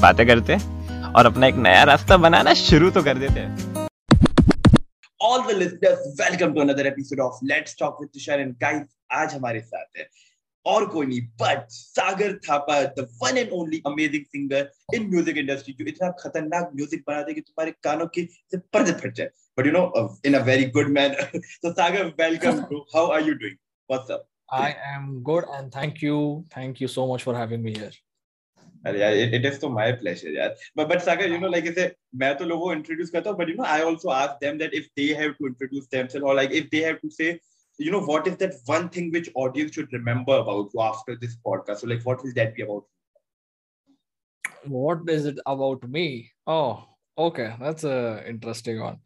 बातें करते और अपना एक नया रास्ता बनाना शुरू तो कर देते हैं all the listeners welcome to another episode of let's talk with tushar and guys आज हमारे साथ है और कोई नहीं but Sagar Thapa the one and only amazing singer in music industry जो इतना खतरनाक म्यूज़िक बनाते कि तुम्हारे कानों के से पर्दे फट जाए but you know in a very good manner so sagar welcome to how are you doing what's up I am good and thank you. Thank you so much for having me here. अरे यार it, it is to my pleasure यार but but sagar you know like ऐसे मैं तो लोगों को introduce करता हूँ but you know I also ask them that if they have to introduce themselves or like if they have to say you know what is that one thing which audience should remember about you after this podcast so like what will that be about What is it about me? Oh, okay. That's a interesting one.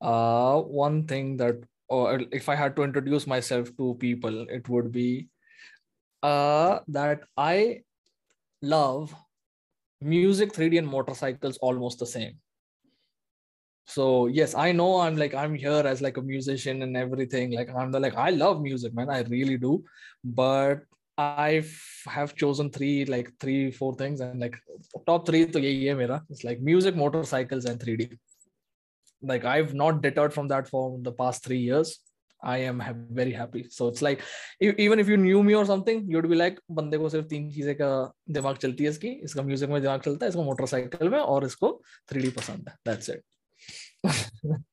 Uh, one thing that, or if I had to introduce myself to people, it would be uh, that I love music, 3D, and motorcycles almost the same. So yes, I know I'm like I'm here as like a musician and everything. Like I'm the like I love music, man. I really do. But I have chosen three like three four things and like top three to ye mera. It's like music, motorcycles, and 3D. Like I've not deterred from that for the past three years. I am ha- very happy. So it's like e- even if you knew me or something, you'd be like बंदे को सिर्फ तीन चीजें का दिमाग चलती है इसकी इसका म्यूजिक में दिमाग चलता है इसको मोटरसाइकिल में और इसको 3D पसंद है that's it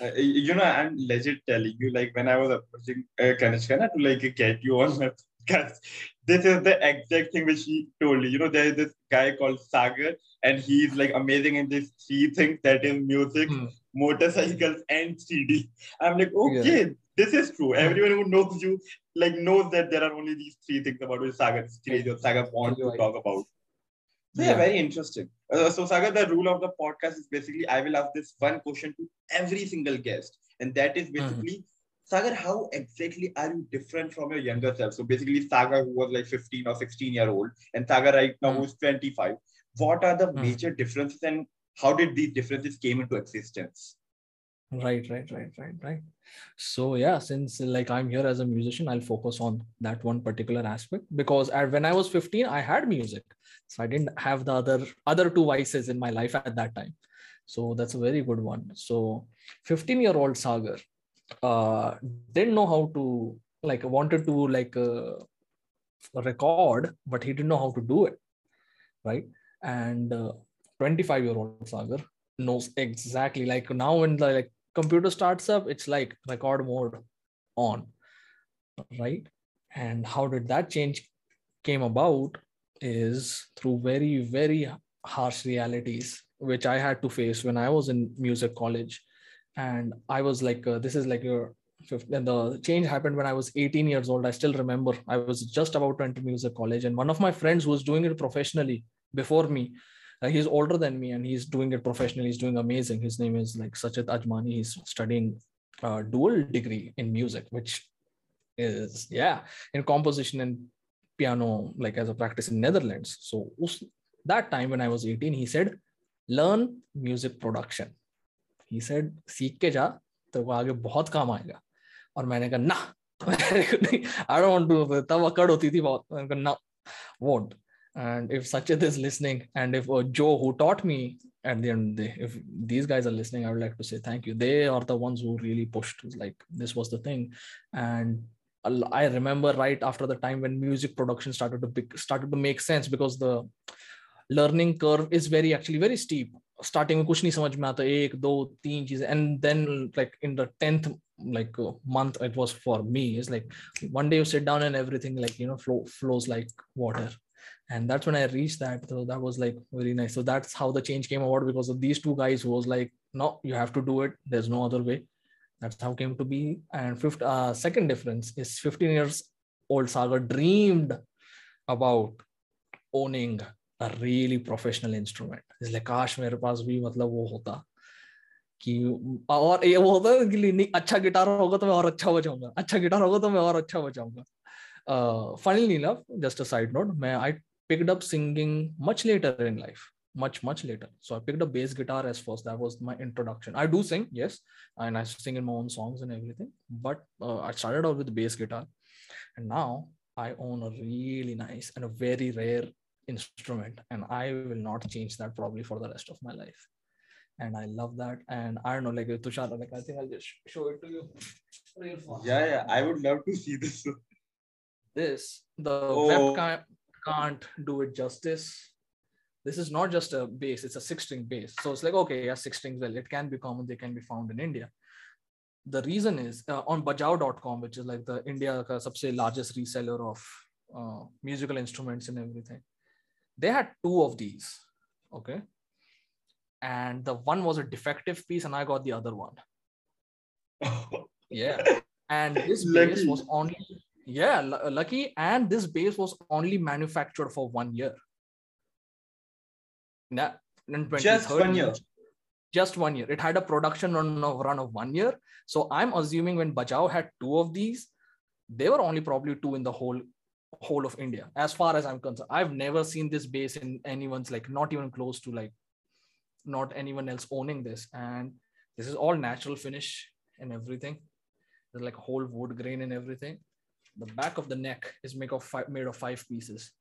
uh, you know I'm legit telling you like when I was approaching uh, Kanishka na, to like get you on my podcast this is the exact thing which he told you you know there is this guy called Sagar and he's like amazing in these three things that is music Hmm. motorcycles and 3D I'm like okay Yeah. this is true everyone who knows you like knows that there are only these three things about which Sagar crazy or Sagar wants to talk about so yeah, very interesting. Uh, so, Sagar, the rule of the podcast is basically I will ask this one question to every single guest, and that is basically, Sagar, how exactly are you different from your younger self? So, basically, Sagar, who was like 15 or 16 year old, and Sagar right now Mm. who's 25. What are the Mm. major differences, and how did these differences came into existence? right right right right right. So yeah since like i'm here as a musician i'll focus on that one particular aspect because at, when i was 15 i had music. So i didn't have the other other two vices in my life at that time. So that's a very good one. So 15 year old sagar uh didn't know how to like wanted to like uh, record but he didn't know how to do it right? And uh, 25 year old sagar knows exactly like now when the like computer starts up it's like record mode on right? And how did that change came about is through very very harsh realities which i had to face when i was in music college. And i was like uh, this is like your fifth- and the change happened when i was 18 years old i still remember i was just about to enter music college and one of my friends who was doing it professionally before me uh, he's older than me and he's doing it professionally he's doing amazing his name is like sachit ajmani he's studying uh, dual degree in music which is yeah in composition and piano like as a practice in netherlands so us, that time when i was 18 he said learn music production he said सीख के जा तो वो आगे बहुत काम आएगा और मैंने कहा ना आई डोंट वांट टू तब अकड़ होती थी बहुत मैंने कहा ना won't and if Sachit is listening and if uh, Joe who taught me at the end of the day if these guys are listening I would like to say thank you they are the ones who really pushed like this was the thing and al- I remember right after the time when music production started to bec- started to make sense because the learning curve is very actually very steep starting में कुछ नहीं समझ में आता एक दो तीन चीजें and then like in the 10th like uh, month it was for me it's like one day you sit down and everything like you know flow, flows like water and that's when i reached that so that was like very nice so that's how the change came about because of these two guys who was like no you have to do it there's no other way that's how it came to be and fifth uh, second difference is 15 years old saga dreamed about owning a really professional instrument. It's like काश मेरे पास भी मतलब वो होता कि और ये वो होता है कि नहीं अच्छा गिटार होगा तो मैं और अच्छा बजाऊंगा अच्छा गिटार होगा तो मैं और अच्छा बजाऊंगा uh, funnily enough just a side note मैं I picked up singing much later in life much much later so i picked up bass guitar as first that was my introduction i do sing yes and i sing in my own songs and everything but uh, i started out with bass guitar and now i own a really nice and a very rare instrument and i will not change that probably for the rest of my life and I love that. And I don't know, like Tushar, like I think I'll just show it to you real fast. Yeah, yeah. I would love to see this. This the Oh. webcam can't do it justice. This is not just a bass; it's a six-string bass. So it's like okay, yeah, six strings. Well, it can be common; they can be found in India. The reason is uh, on Bajaao.com, which is like the India ka sabse largest reseller of uh, musical instruments and everything. They had two of these, okay, and the one was a defective piece, and I got the other one. Yeah. And this bass Lucky. was only, yeah, lu- uh, lucky. And this bass was only manufactured for one year. In Just one year. Just one year. It had a production run of, run of one year. So I'm assuming when Bajaao had two of these, they were only probably two in the whole whole of India, as far as I'm concerned. I've never seen this bass in anyone's like not even close to like not anyone else owning this. And this is all natural finish and everything. There's like whole wood grain and everything. The back of the neck is made of five, made of five pieces.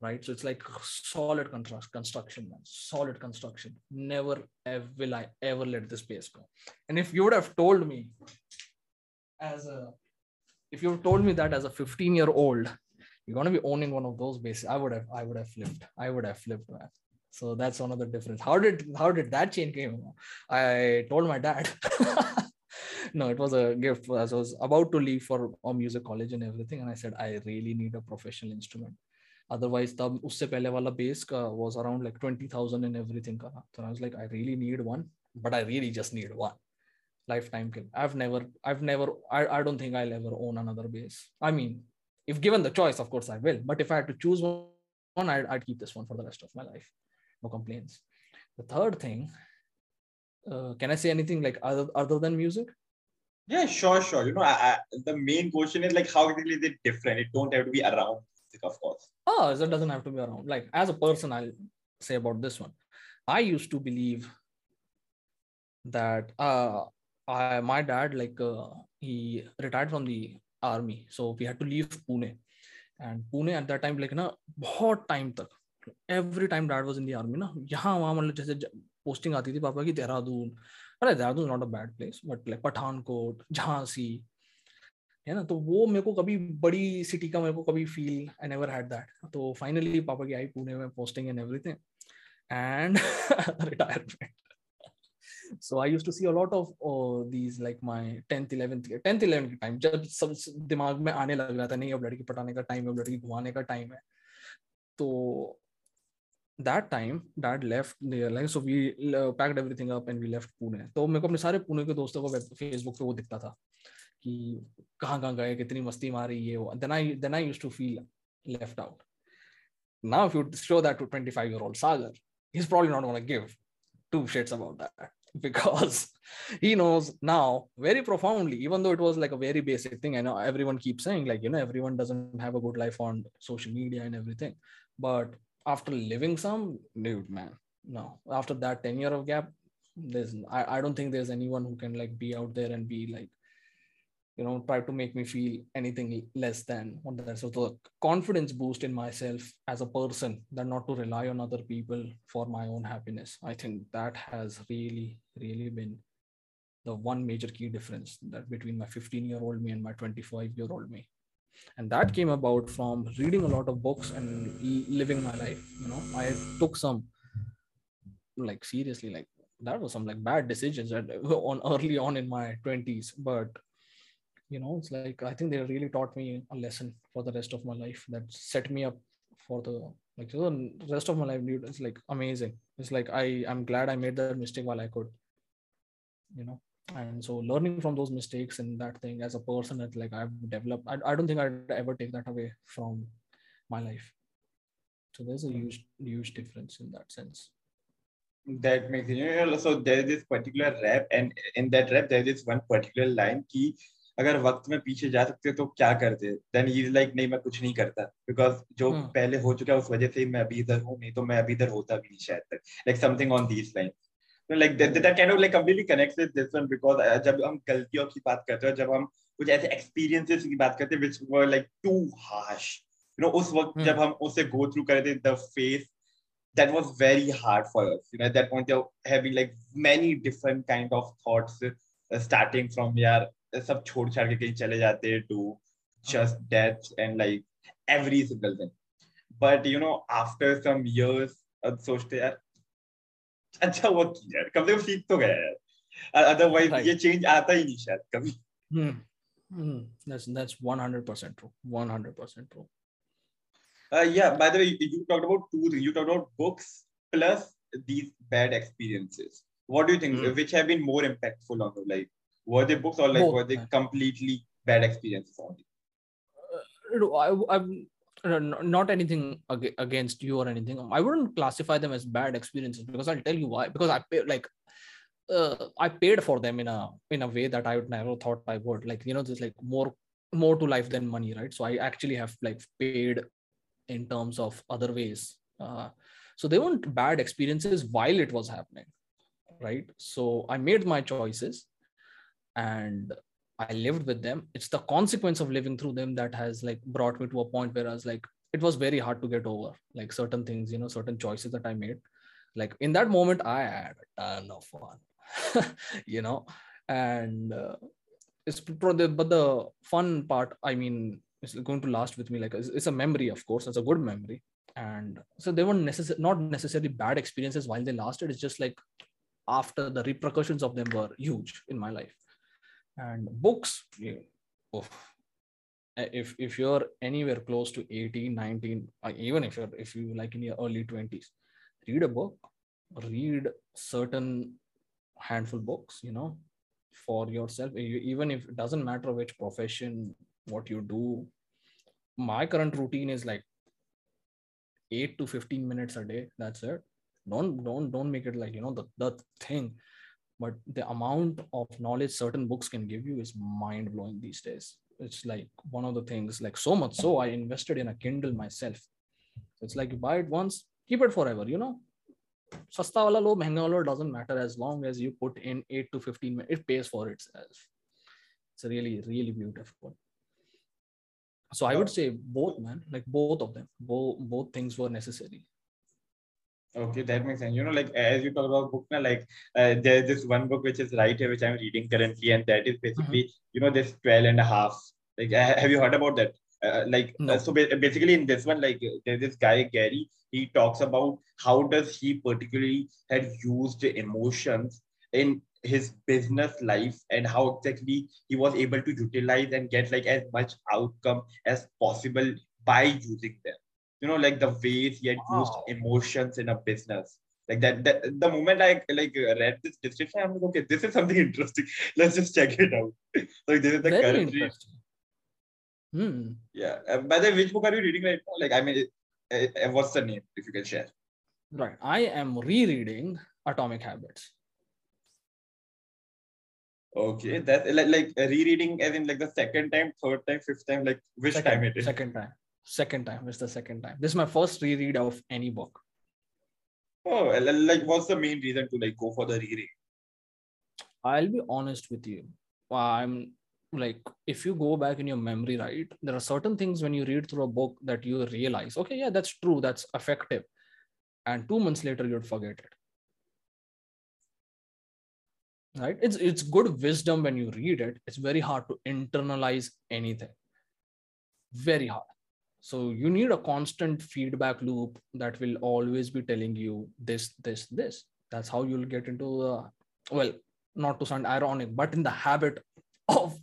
Right. So it's like solid construct, construction, man. Solid construction. Never ever will I ever let this bass go. And if you would have told me as a if you told me that as a 15 year old you're going to be owning one of those basses i would have i would have flipped i would have flipped man so that's another difference how did how did that change came i told my dad no, it was a gift. As I was about to leave for a music college and everything, and I said I really need a professional instrument. Otherwise, the usse पहले wala bass ka was around like twenty thousand and everything ka. So I was like, I really need one, but I really just need one lifetime kill. I've never, I've never, I, I don't think I'll ever own another bass. I mean, if given the choice, of course I will. But if I had to choose one, I'd, I'd keep this one for the rest of my life. No complaints. The third thing, uh, can I say anything like other, other than music? Yeah, sure, sure. You know, I, I, the main question is like how exactly is it different? It don't have to be around, music, of course. Oh, that doesn't have to be around. Like as a person, I'll say about this one. I used to believe that uh, I, my dad, like uh, he retired from the army, so we had to leave Pune, and Pune at that time, like ना बहुत time तक, every time dad was in the army ना, यहाँ वहाँ मतलब जैसे posting आती थी पापा की देहरादून, अरे Dehradun not a bad place, but like Pathankot, Jhansi, है ना? तो वो मेरे को कभी बड़ी सिटी का मेरे को कभी feel I never had that तो फाइनली पापा की आई पुणे में posting and everything and retirement so i used to see a lot of oh, these like my 10th 11th 10th 11th के टाइम जब सब दिमाग में आने लग रहा था नहीं अब लड़की पटाने का टाइम है अब लड़की घुमाने का टाइम है। तो that time dad left there like so we uh, packed everything up and we left pune तो मेरे को अपने सारे पुणे के दोस्तों को फेसबुक पे वो दिखता था कि कहाँ कहाँ गए कितनी मस्ती मारी ये वो then I then I used to feel left out now if you show that to 25 year old Sagar he's probably not going to give two shits about that because he knows now very profoundly even though it was like a very basic thing I know everyone keeps saying like you know everyone doesn't have a good life on social media and everything but after living some? Dude man. No. After that 10 year of gap there's I, I don't think there's anyone who can like be out there and be like you know try to make me feel anything less than what that so the confidence boost in myself as a person that not to rely on other people for my own happiness i think that has really really been the one major key difference that between my 15 year old me and my 25 year old me and that came about from reading a lot of books and living my life you know. I took some like seriously like that was some like bad decisions on early on in my 20s but you know it's like i think they really taught me a lesson for the rest of my life that set me up for the like the rest of my life dude it's like amazing. It's like i i'm glad i made that mistake while i could you know and so learning from those mistakes and that thing as a person that like i've developed i, I don't think i'd ever take that away from my life so there's a huge huge difference in that sense that makes you know, so there's this particular rap and in that rap there's this one particular line कि अगर वक्त में पीछे जा सकते तो क्या करते देन ही इज लाइक नहीं मैं कुछ नहीं करता बिकॉज जो Hmm. पहले हो चुका है उस वजह से ही मैं अभी इधर हूँ नहीं तो मैं अभी इधर होता भी नहीं शायद तक like something on these line like that kind of like completely connects with this one because जब हम गलतियों की बात करते हैं जब हम कुछ ऐसे एक्सपीरियंसेस की बात करते हैं which were like too harsh you know उस वक्त Hmm. जब हम उसे गो थ्रू करते the face that was very hard for us. You know, at that point, you're having like many different kind of thoughts, uh, starting from यार सब छोड़ छाड़ के कहीं चले जाते हैं to just death and like every single thing. But you know, after some years, अब सोचते यार 真係 work 嘅，咁都 fit 到嘅。啊，但係為嘅 change 啊，都 initial 咁。嗯嗯，that's hmm. hmm. that's one hundred percent true. One hundred percent true. Uh, yeah. By the way, you talked about two things. You talked about books plus these bad experiences. What do you think? Hmm. Which have been more impactful on your life were they books or like were they completely bad experiences only? Uh, I, I'm not anything ag- against you or anything. I wouldn't classify them as bad experiences because I'll tell you why. Because I pay, like uh, I paid for them in a in a way that I would never thought I would. Like you know, there's like more more to life than money, right? So I actually have like paid in terms of other ways. Uh, so they weren't bad experiences while it was happening, right? So I made my choices, and I lived with them. It's the consequence of living through them that has like brought me to a point where I was like, it was very hard to get over. Like certain things, you know, certain choices that I made. Like in that moment, I had a ton of fun, you know, and uh, it's but the fun part, I mean, it's going to last with me. Like it's, a memory, of course, it's a good memory, and so they weren't necessarily not necessarily bad experiences while they lasted. It's just like after the repercussions of them were huge in my life and books. Uh, if if you're anywhere close to 18 19 uh, even if you're if you like in your early 20s read a book. Read certain handful books you know for yourself. Even if it doesn't matter which profession what you do. My current routine is like 8 to 15 minutes a day. That's it. Don't don't don't make it like you know the, the thing but the amount of knowledge certain books can give you is mind blowing these days. It's like one of the things like so much so i invested in a kindle myself. It's like you buy it once keep it forever you know? Sasta wala lo mehenga wala doesn't matter as long as you put in 8 to 15 minutes it pays for itself. It's really really beautiful so i would say both man like both of them both both things were necessary Okay, that makes sense. You know, like as you talk about book, now, like uh, there's this one book which is right here, which I'm reading currently, and that is basically, you know, this 12 and a half. Like, uh, have you heard about that? Uh, like, No. uh, so ba- basically in this one, like uh, there's this guy Gary. He talks about how does he particularly had used emotions in his business life and how exactly he was able to utilize and get like as much outcome as possible by using them you know like the ways he had used emotions in a business. Like that, that the moment i like read this description i'm like okay this is something interesting. Let's just check it out. Like this is the very current interesting. hmm. yeah. Uh, by the way which book are you reading right now? Like i mean uh, uh, what's the name if you can share? Right. I am rereading Atomic Habits. okay that like, like rereading as in like the second time third time fifth time like which second, time it is? Second time. Second time. It's the second time. This is my first reread of any book. oh like what's the main reason to like go for the reread I'll be honest with you. Uh, I'm like, if you go back in your memory, right, there are certain things when you read through a book that you realize, okay, yeah, that's true, that's effective. And two months later, you'd forget it. Right? It's it's good wisdom when you read it. It's very hard to internalize anything. Very hard. So you need a constant feedback loop that will always be telling you this, this, this. That's how you'll get into the well, not to sound ironic, but in the habit of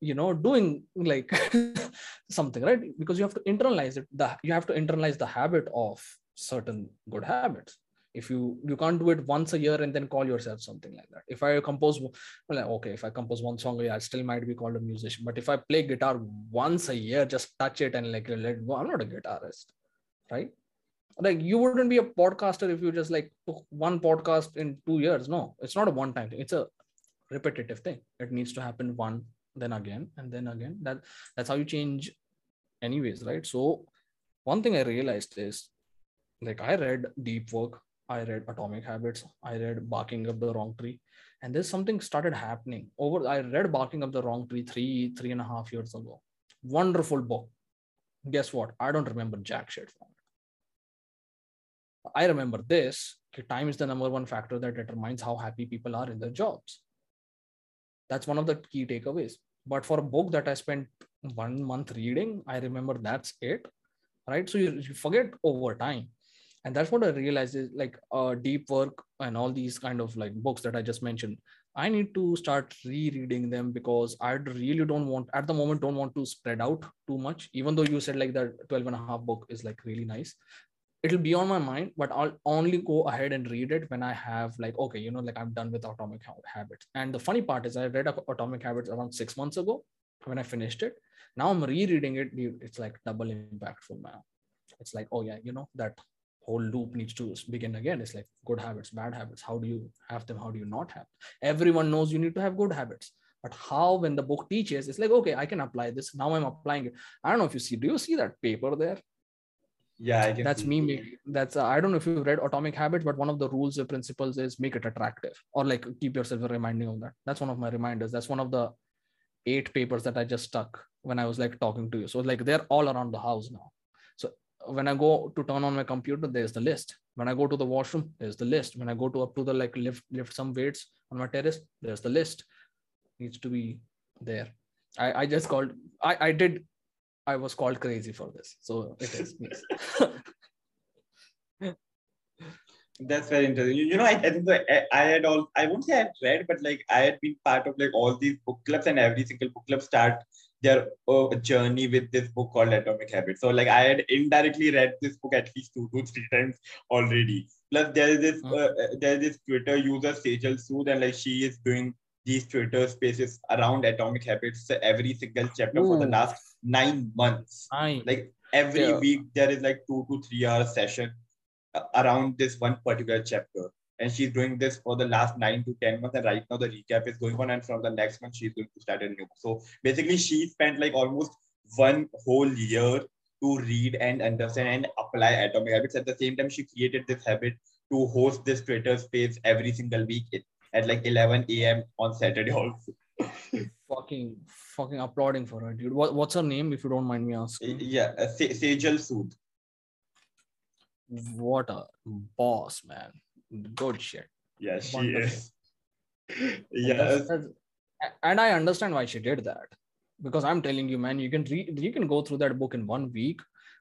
you know doing like something right because you have to internalize it the you have to internalize the habit of certain good habits if you you can't do it once a year and then call yourself something like that. If i compose well okay if i compose one song a year i still might be called a musician. But if i play guitar once a year just touch it and like let go i'm not a guitarist right? Like you wouldn't be a podcaster if you just like took one podcast in two years. No it's not a one time thing. It's a repetitive thing. It needs to happen one then again and then again. That that's how you change anyways right? So one thing i realized is like i read deep work i read atomic habits. I read barking up the wrong tree. And there's something started happening over i read barking up the wrong tree three three and a half years ago. Wonderful book. Guess what? I don't remember jack shit from it. I remember this time is the number one factor that determines how happy people are in their jobs. That's one of the key takeaways. But for a book that i spent one month reading i remember that's it right? So you, you forget over time and that's what i realized is like uh, deep work and all these kind of like books that i just mentioned i need to start rereading them because i really don't want at the moment don't want to spread out too much. Even though you said like that 12 and a half book is like really nice it'll be on my mind but i'll only go ahead and read it when i have like okay you know like i'm done with atomic habits. And the funny part is i read atomic habits around six months ago when i finished it. Now i'm rereading it it's like double impactful now it's like oh yeah you know that whole loop needs to begin again. It's like good habits bad habits. How do you have them? How do you not have everyone knows you need to have good habits. But how when the book teaches it's like okay i can apply this. Now i'm applying it. I don't know if you see do you see that paper there? Yeah I can that's me make, that's uh, i don't know if you've read atomic habits but one of the rules or principles is make it attractive or like keep yourself reminding of that. That's one of my reminders. That's one of the eight papers that i just stuck when i was like talking to you. So like they're all around the house now when i go to turn on my computer there's the list when i go to the washroom there's the list when i go to up to the like lift lift some weights on my terrace there's the list needs to be there i i just called i i did I was called crazy for this. So it is. That's very interesting. You, you know, I, I think I, I had all, I won't say I had read, but like I had been part of like all these book clubs and every single book club start their uh, journey with this book called Atomic Habits. So like I had indirectly read this book at least two to three times already. Plus there is this, hmm. uh, there is this Twitter user Sejal Sood and like she is doing these Twitter spaces around Atomic Habits every single chapter Ooh. for the last nine months. Nine. Like every yeah. week, there is like two to three hour session uh, around this one particular chapter. And she's doing this for the last nine to 10 months. And right now, the recap is going on. And from the next month, she's going to start a new book. So basically, she spent like almost one whole year to read and understand and apply atomic habits. At the same time, she created this habit to host this Twitter space every single week at like 11 a.m. on Saturday also. fucking fucking applauding for her, dude. What, what's her name, if you don't mind me asking? Yeah, uh, Sejal Sood. What a boss, man. Good shit. Yeah, she Wonderful. is. yeah. That's, that's, and I understand why she did that. Because I'm telling you, man, you can read you can go through that book in one week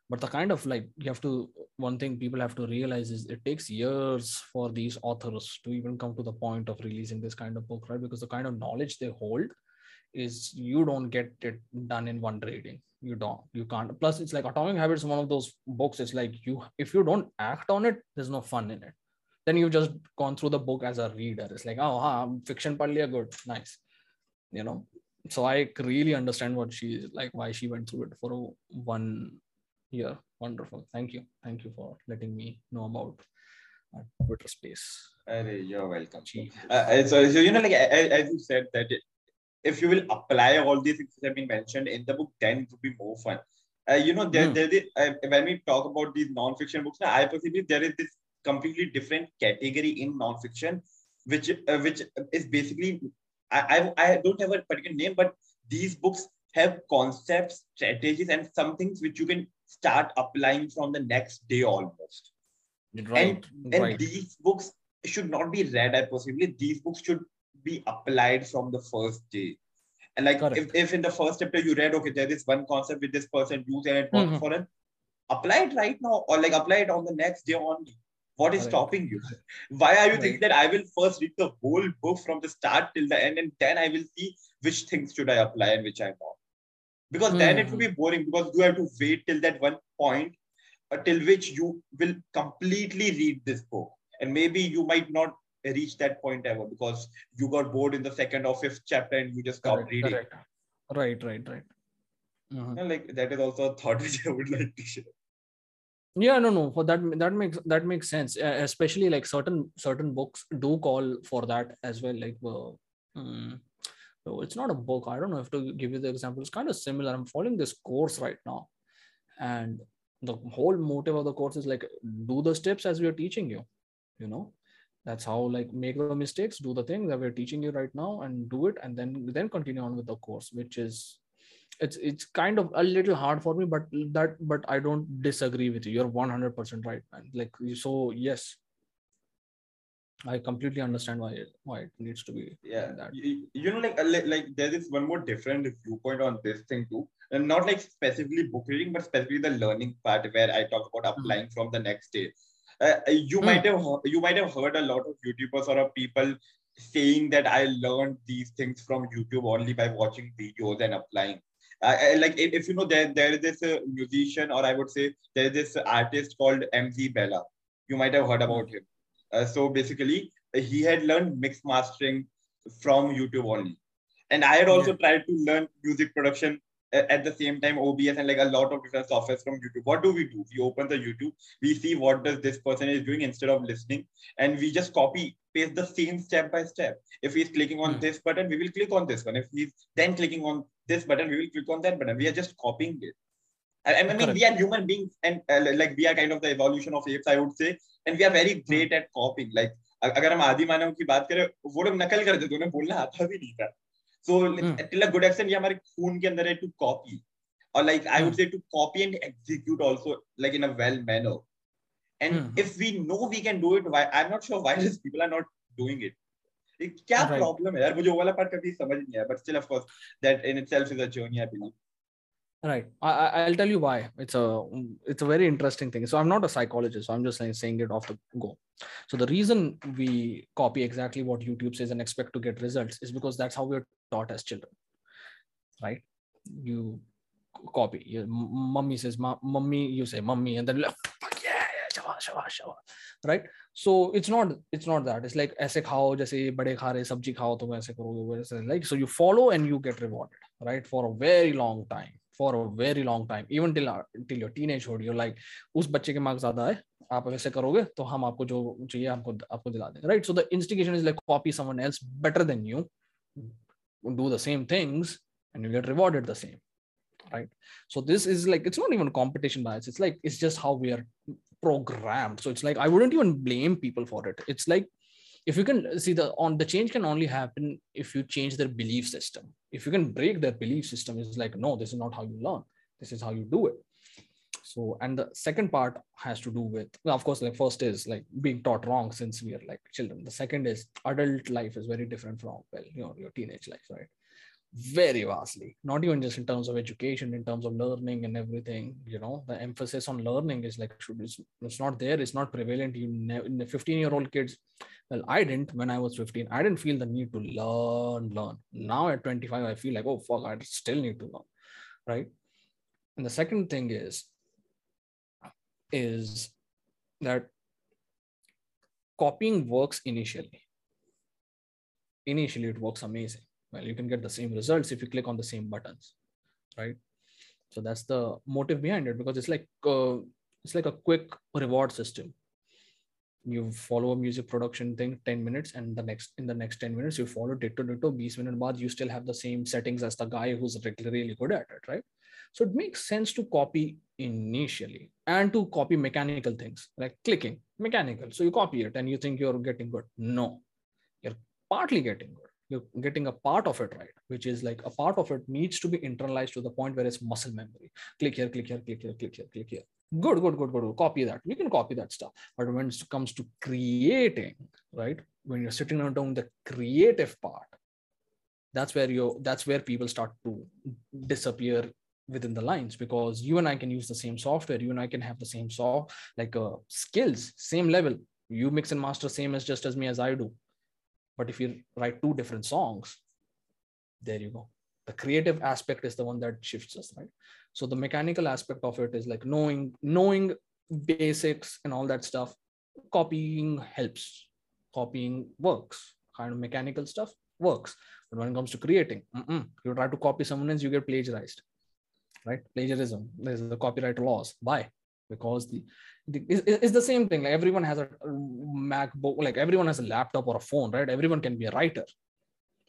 but the kind of like you have to one thing people have to realize is it takes years for these authors to even come to the point of releasing this kind of book right because the kind of knowledge they hold is you don't get it done in one reading you don't you can't plus it's like atomic habits one of those books it's like you if you don't act on it there's no fun in it then you've just gone through the book as a reader it's like oh huh, fiction partly good nice you know so i really understand what she like why she went through it for one year wonderful. Thank you. Thank you for letting me know about uh, Twitter space. you're welcome. Uh, so, so, you know, like as you said, that if you will apply all these things that have been mentioned in the book, then it would be more fun. Uh, you know, there, mm. there, uh, when we talk about these non-fiction books, I perceive there is this completely different category in non-fiction, which uh, which is basically I, I I don't have a particular name, but these books have concepts, strategies, and some things which you can start applying from the next day almost. Right. And, and right. these books should not be read, I possibly. These books should be applied from the first day. And like if, if in the first chapter you read, okay, there is one concept with this person used and it worked mm-hmm. for him, apply it right now or like apply it on the next day only. What is stopping you? Why are you right. thinking that I will first read the whole book from the start till the end and then I will see which things should I apply and which I not? because mm. then it will hmm. be boring because you have to wait till that one point uh, till which you will completely read this book and maybe you might not reach that point ever because you got bored in the second or fifth chapter and you just stopped reading correct. right right right uh-huh. like that is also a thought which i would like to share yeah no no for that that makes that makes sense. Especially like certain certain books do call for that as well like uh, mm, so it's not a book. I don't know if to give you the example. It's kind of similar. I'm following this course right now. And the whole motive of the course is like do the steps as we are teaching you you know? That's how like make the mistakes do the thing that we're teaching you right now and do it and then then continue on with the course which is it's it's kind of a little hard for me but that but i don't disagree with you. You're 100% right. Man like so yes. I completely understand why it, why it needs to be yeah. that. You, you know like, uh, like like there is one more different viewpoint on this thing too. And not like specifically book reading but specifically the learning part where i talk about applying mm. from the next day. Uh, uh you mm. might have you might have heard a lot of youtubers or of people saying that i learned these things from youtube only by watching videos and applying uh, like if, if, you know there there is this uh, musician or I would say there is this artist called MZ Bella. You might have heard about him. Uh, so basically, he had learned mix mastering from YouTube only, and I had also yeah. tried to learn music production at the same time OBS and like a lot of different softwares from YouTube. What do we do? We open the YouTube, we see what does this person is doing instead of listening, and we just copy paste the same step by step. If he's clicking on mm. this button, we will click on this one. If he's then clicking on this button, we will click on that button. We are just copying it. I, I mean, Correct. we are human beings, and uh, like we are kind of the evolution of apes, I would say, and we are very hmm. great at copying. Like अगर हम आदि मानव की बात करें वो लोग नकल करते थे उन्हें बोलना आता भी नहीं था so till a good extent ये हमारे खून के अंदर है to copy or like I would say to copy and execute also like in a well manner. And mm. if we know we can do it, why I'm not sure why these people are not doing it. क्या problem है यार मुझे वो वाला part कभी समझ नहीं आया but still of course that in itself is a journey I believe right I, i'll tell you why it's a it's a very interesting thing so i'm not a psychologist so i'm just saying, saying it off the go so the reason we copy exactly what youtube says and expect to get results is because that's how we're taught as children right you copy your mummy says mummy you say mummy and then like, yeah, yeah shawa, shawa, shawa. right so it's not it's not that it's like ऐसे खाओ जैसे बड़े खा रहे सब्जी खाओ तो ऐसे करोगे वैसे like so you follow and you get rewarded right for a very long time for a very long time even till till your teenage होड यू लाइक उस बच्चे के मार्क्स ज्यादा है आप वैसे करोगे तो हम आपको जो चाहिए आपको आपको दिला देंगे right so the instigation is like copy someone else better then you do the same things and you get rewarded the same right so this is like it's not even competition bias it's like it's just how we are programmed. So it's like i wouldn't even blame people for it. It's like if you can see the on the change can only happen if you change their belief system. If you can break their belief system it's like no this is not how you learn. This is how you do it. So and the second part has to do with well, of course like first is like being taught wrong since we are like children. The second is adult life is very different from well you know your teenage life right very vastly not even just in terms of education in terms of learning and everything you know the emphasis on learning is like it's, it's not there it's not prevalent. You ne- in the 15 year old kids well i didn't when i was 15 i didn't feel the need to learn learn. Now at 25 i feel like oh fuck i still need to learn right? And the second thing is is that copying works initially. Initially it works amazing well you can get the same results if you click on the same buttons right? So that's the motive behind it because it's like uh, it's like a quick reward system. You follow a music production thing 10 minutes and the next in the next 10 minutes you follow ditto ditto 20 minute baad you still have the same settings as the guy who's really good at it right? So it makes sense to copy initially and to copy mechanical things like clicking mechanical. So you copy it and you think you're getting good. No you're partly getting good you're getting a part of it right, which is like a part of it needs to be internalized to the point where it's muscle memory. Click here, click here, click here, click here, click here. Good, good, good, good. good. Copy that. We can copy that stuff. But when it comes to creating, right, when you're sitting down the creative part, that's where you that's where people start to disappear within the lines because you and I can use the same software. You and I can have the same soft like uh, skills, same level. You mix and master same as just as me as I do but if you write two different songs, there you go. The creative aspect is the one that shifts us, right? So the mechanical aspect of it is like knowing, knowing basics and all that stuff. Copying helps. Copying works. Kind of mechanical stuff works. But when it comes to creating, you try to copy someone else, you get plagiarized, right? Plagiarism. There's the copyright laws. Why? because the, the it's, it's the same thing like everyone has a macbook like everyone has a laptop or a phone right everyone can be a writer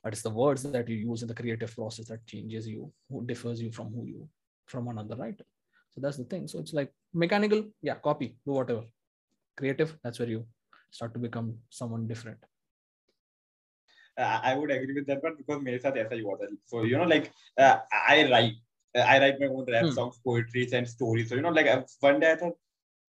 but it's the words that you use in the creative process that changes you who differs you from who you from another writer so that's the thing so it's like mechanical yeah copy do whatever creative that's where you start to become someone different I would agree with that one because मेरे साथ ऐसा ही हुआ था so you know like uh, I write I write my own rap hmm. songs poetries and stories so you know like one day I thought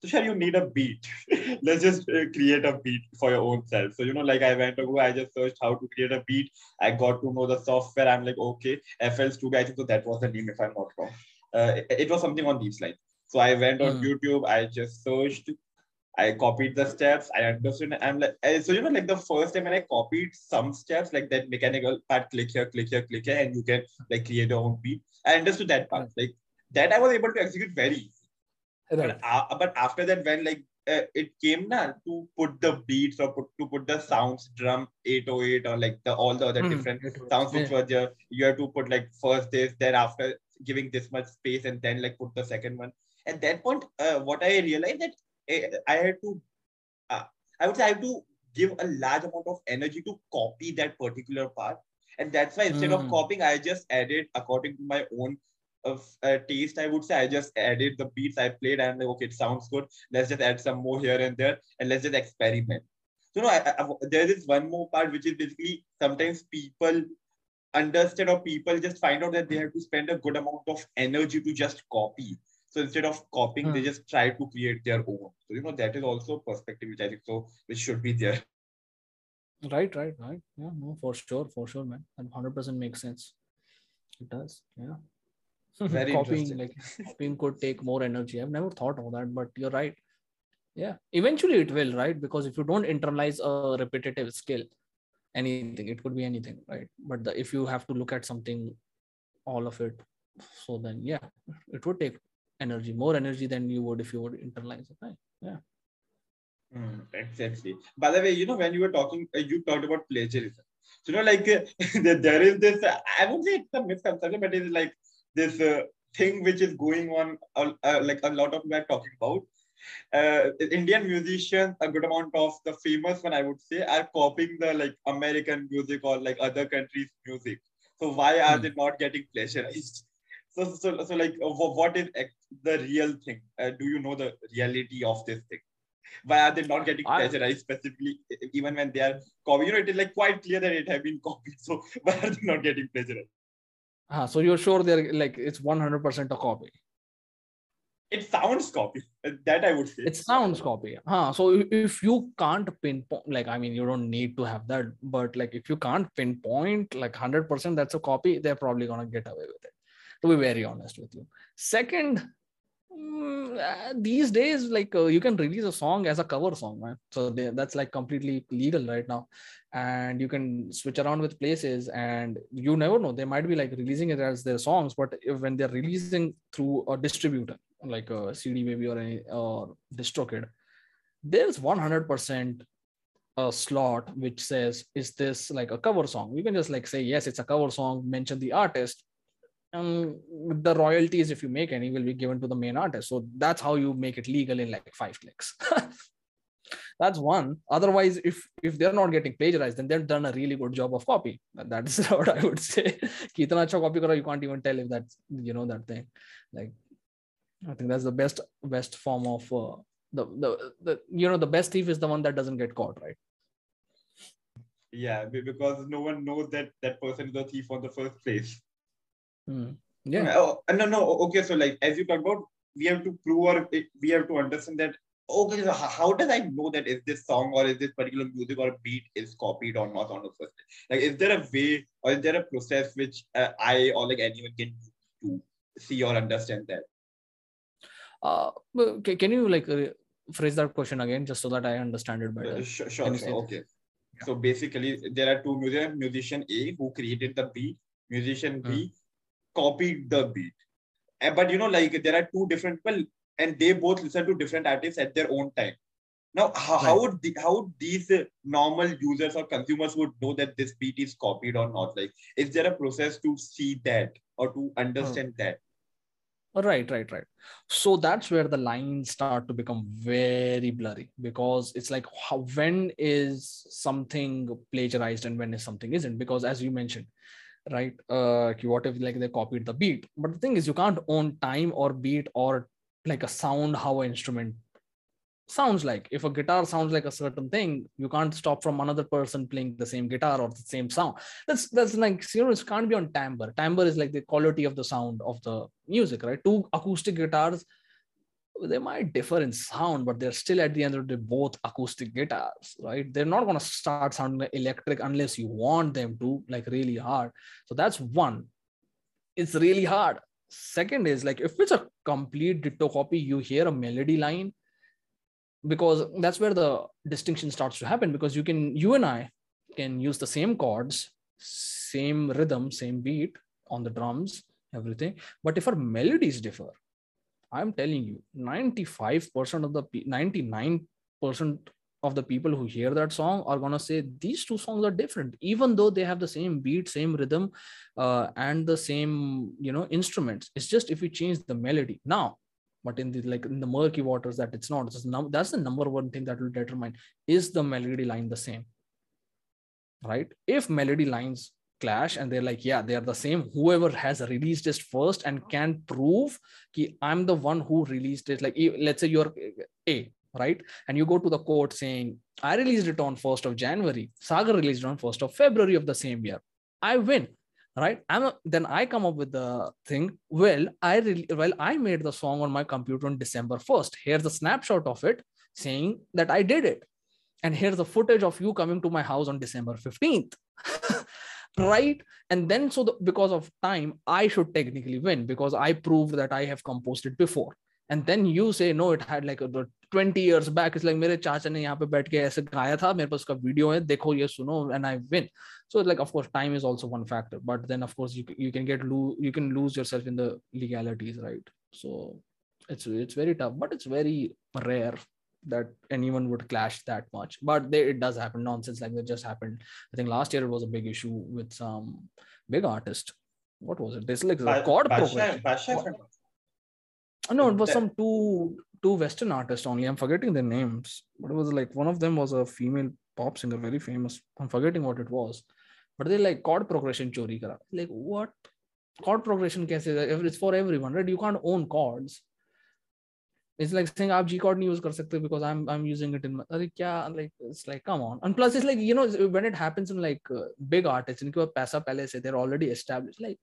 Tushar, you need a beat. Let's just uh, create a beat for your own self. So, you know, like I went to go, I just searched how to create a beat. I got to know the software. I'm like, okay, FL Studio. I think so that was the name, if I'm not wrong. Uh, it, it, was something on these lines. So I went on mm. YouTube. I just searched. I copied the steps. I understood. I'm like, uh, so you know, like the first time when I copied some steps, like that mechanical part, click here, click here, click here, and you can like create your own beat. I understood that part. Like that, I was able to execute very easy. Right. But, uh, but after that, when like uh, it came now to put the beats or put, to put the sounds, drum 808 or like the all the other mm, different sounds which yeah. were there, you have to put like first this, then after giving this much space, and then like put the second one. At that point, uh, what I realized that I had to, uh, I would say I have to give a large amount of energy to copy that particular part. And that's why instead mm. of copying, I just added according to my own of uh, taste, I would say. I just added the beats I played and like, okay, it sounds good. Let's just add some more here and there and let's just experiment. So, no, I, I, there is one more part which is basically sometimes people understand or people just find out that they have to spend a good amount of energy to just copy. So instead of copying, hmm. they just try to create their own. So, you know, that is also perspective which I think so, which should be there. Right, right, right. Yeah, no, for sure, for sure, man. And 100% makes sense. It does. Yeah. Very copying like copying could take more energy. I've never thought of that, but you're right. Yeah, eventually it will, right? Because if you don't internalize a repetitive skill, anything, it could be anything, right? But the, if you have to look at something, all of it, so then yeah, it would take energy, more energy than you would if you would internalize it, right? Yeah. Mm, exactly. By the way, you know, when you were talking, uh, you talked about plagiarism. So, you know, like uh, there is this, uh, I won't say it's a misconception, but it's like this uh, thing which is going on, uh, uh, like a lot of people are talking about. Uh, Indian musicians, a good amount of the famous one, I would say, are copying the like American music or like other countries' music. So why are hmm. they not getting plagiarized? So, so, so like, uh, what is the real thing? Uh, do you know the reality of this thing? Why are they not getting plagiarized specifically, even when they are copying? You know, it is like quite clear that it have been copied. So why are they not getting plagiarized? Uh, so you're sure they're like it's 100% a copy. It sounds copy. That I would say. It sounds copy. Huh. So if you can't pinpoint, like I mean, you don't need to have that, but like if you can't pinpoint like 100% that's a copy, they're probably gonna get away with it. To be very honest with you. Second, Mm, uh, these days like uh, you can release a song as a cover song man. So that's like completely legal right now. And you can switch around with places and you never know. They might be like releasing it as their songs but if, when they're releasing through a distributor like a cd baby or any or distrokid there's 100% a slot which says is this like a cover song? You can just like say yes it's a cover song mention the artist um, the royalties, if you make any, will be given to the main artist. So that's how you make it legal in like five clicks. that's one. Otherwise, if if they're not getting plagiarized, then they've done a really good job of copy. That's what I would say. Acha copy you can't even tell if that's you know that thing. Like, I think that's the best best form of uh, the the the you know the best thief is the one that doesn't get caught, right? Yeah, because no one knows that that person is a thief on the first place. Mm. Yeah. Oh, no, no. Okay. So, like, as you talk about, we have to prove or we have to understand that. Okay, so how does I know that is this song or is this particular music or beat is copied or not on the first? Like, is there a way or is there a process which uh, I or like anyone can do to see or understand that? Uh, can you like uh, phrase that question again just so that I understand it better? Uh, sure, sure, sure. Okay. Yeah. So basically, there are two musicians: musician A who created the beat, musician B mm copied the beat. But you know, like there are two different people, and they both listen to different artists at their own time. Now, how, right. how would the, how would these normal users or consumers would know that this beat is copied or not? Like, is there a process to see that or to understand hmm. that? Right, right, right. So that's where the lines start to become very blurry because it's like how, when is something plagiarized and when is something isn't? Because as you mentioned, right, uh, what if like they copied the beat? But the thing is, you can't own time or beat or like a sound how an instrument sounds like. If a guitar sounds like a certain thing you can't stop from another person playing the same guitar or the same sound. That's that's like you know can't be on timbre. Timbre is like the quality of the sound of the music right? Two acoustic guitars they might differ in sound but they're still at the end of the day both acoustic guitars right? They're not to start sounding electric unless you want them to like really hard. So that's one. It's really hard. Second is like if it's a complete ditto copy you hear a melody line because that's where the distinction starts to happen because you can you and i can use the same chords same rhythm same beat on the drums everything but if our melodies differ i'm telling you 95% of the 99% of the people who hear that song are to say these two songs are different even though they have the same beat same rhythm uh, and the same you know instruments. It's just if we change the melody. Now but in the like in the murky waters that it's not it's num- that's the number one thing that will determine is the melody line the same right? If melody lines clash and they're like yeah they are the same. Whoever has released it first and can prove ki i'm the one who released it. Like let's say you're a right? And you go to the court saying i released it on 1st of january. Sagar released it on 1st of february of the same year. I win right? I'm a, then i come up with the thing well i really well i made the song on my computer on december 1st here's a snapshot of it saying that i did it. And here's the footage of you coming to my house on december 15th right and then so the, because of time i should technically win because i proved that i have composed it before and then you say no it had like a, 20 years back it's like मेरे चाचा ने यहाँ पे बैठ के ऐसे गाया था मेरे पास उसका वीडियो है देखो ये सुनो and I win so like of course time is also one factor but then of course you you can get lose you can lose yourself in the legalities right so it's it's very tough but it's very rare that anyone would clash that much. But they, it does happen. Nonsense like that just happened. I think last year it was a big issue with some big artist. What was it? This like record progression no it was some two two western artists only. I'm forgetting their names. But it was like one of them was a female pop singer very famous. I'm forgetting what it was. But they like chord progression chori kara. Like what? Chord progression kaise it's for everyone right? You can't own chords it's like saying आप G chord नहीं use कर सकते because I'm I'm using it in my अरे क्या like it's like come on and plus it's like you know when it happens in like uh, big artists इनके पास पैसा पहले से they're already established like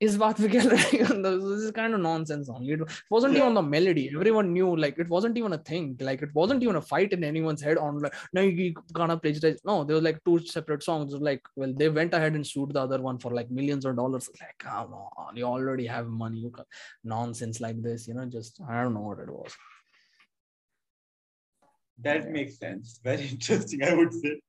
is Vaat Vigal on those? This is kind of nonsense song. It wasn't yeah. even the melody. Everyone knew like it wasn't even a thing. Like it wasn't even a fight in anyone's head on like no you gonna plagiarize. No, there were like two separate songs. Like well, they went ahead and sued the other one for like millions of dollars. Like come on, you already have money. You nonsense like this, you know. Just I don't know what it was. That makes sense. Very interesting, I would say.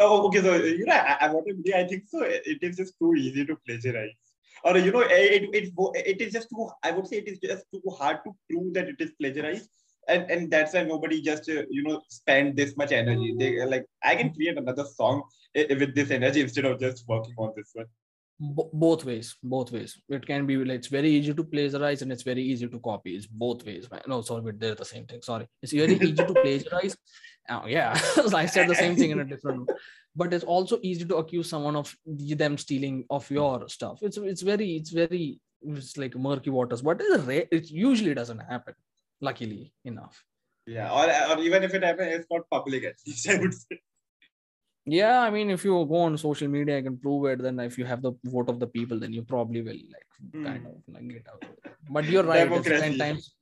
oh, okay, so you know, I, I, I think so. It, it is just too easy to plagiarize or you know it, it, it is just too i would say it is just too hard to prove that it is plagiarized. And and that's why nobody just uh, you know spend this much energy. They like i can create another song with this energy instead of just working on this one. Both ways both ways. It can be like it's very easy to plagiarize and it's very easy to copy. It's both ways man. no sorry but they're the same thing. Sorry. It's very easy to plagiarize oh, yeah. I said the same thing in a different but it's also easy to accuse someone of them stealing of your stuff. It's it's very it's very it's like murky waters. But it's rare, it usually doesn't happen luckily enough. Yeah or, or even if it happens it's not public at least i would say. Yeah i mean if you go on social media i can prove it. Then if you have the vote of the people then you probably will like mm. kind of like get out but you're right it's 10 times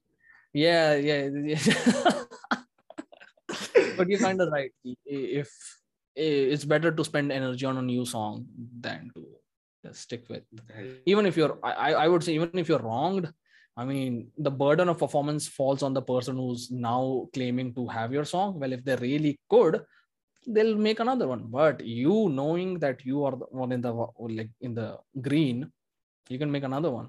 yeah yeah, yeah. But you're kind of right if it's better to spend energy on a new song than to stick with even if you're I, I would say even if you're wronged i mean the burden of performance falls on the person who's now claiming to have your song. Well if they really could they'll make another one. But you knowing that you are the one in the like in the green you can make another one.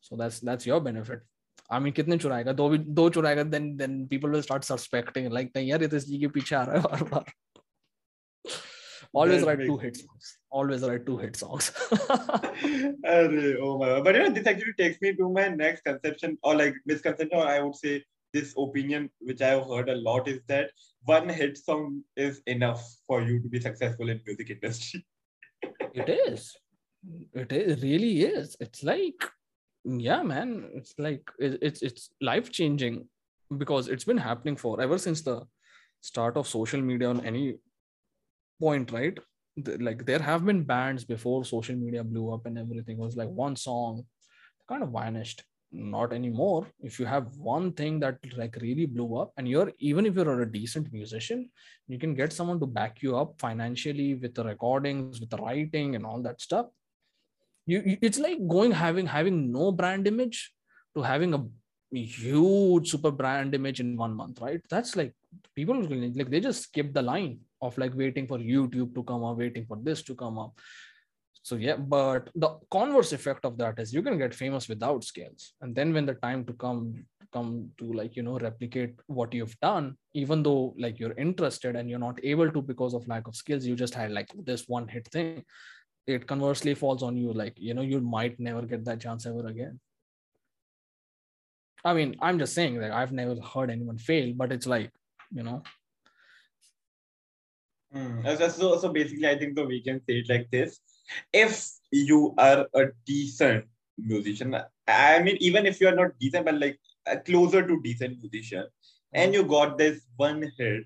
So that's that's your benefit I mean कितने चुराएगा दो भी दो चुराएगा then then people will start suspecting like नहीं यार ये तो इसकी के पीछे आ रहा है बार बार always write two hits always write two hit songs. Arre, oh my god. But you know, this actually takes me to my next conception or like misconception, or I would say this opinion, which I've heard a lot, is that one hit song is enough for you to be successful in music industry. it is. It is, really is. It's like, yeah, man. It's like it, it's it's life changing because it's been happening for ever since the start of social media on any point, right? Like there have been bands before social media blew up and everything was like one song kind of vanished not anymore if you have one thing that like really blew up and you're even if you're a decent musician you can get someone to back you up financially with the recordings with the writing and all that stuff you, you it's like going having having no brand image to having a huge super brand image in one month right? That's like people like they just skip the line of like waiting for youtube to come up waiting for this to come up. So yeah but the converse effect of that is you can get famous without scales. And then when the time to come come to like you know replicate what you've done even though like you're interested and you're not able to because of lack of skills you just had like this one hit thing it conversely falls on you like you know you might never get that chance ever again i mean i'm just saying that i've never heard anyone fail but it's like you know Hmm. So, so, basically, I think so we can say it like this: if you are a decent musician, I mean, even if you are not decent, but like uh, closer to decent musician, and you got this one hit,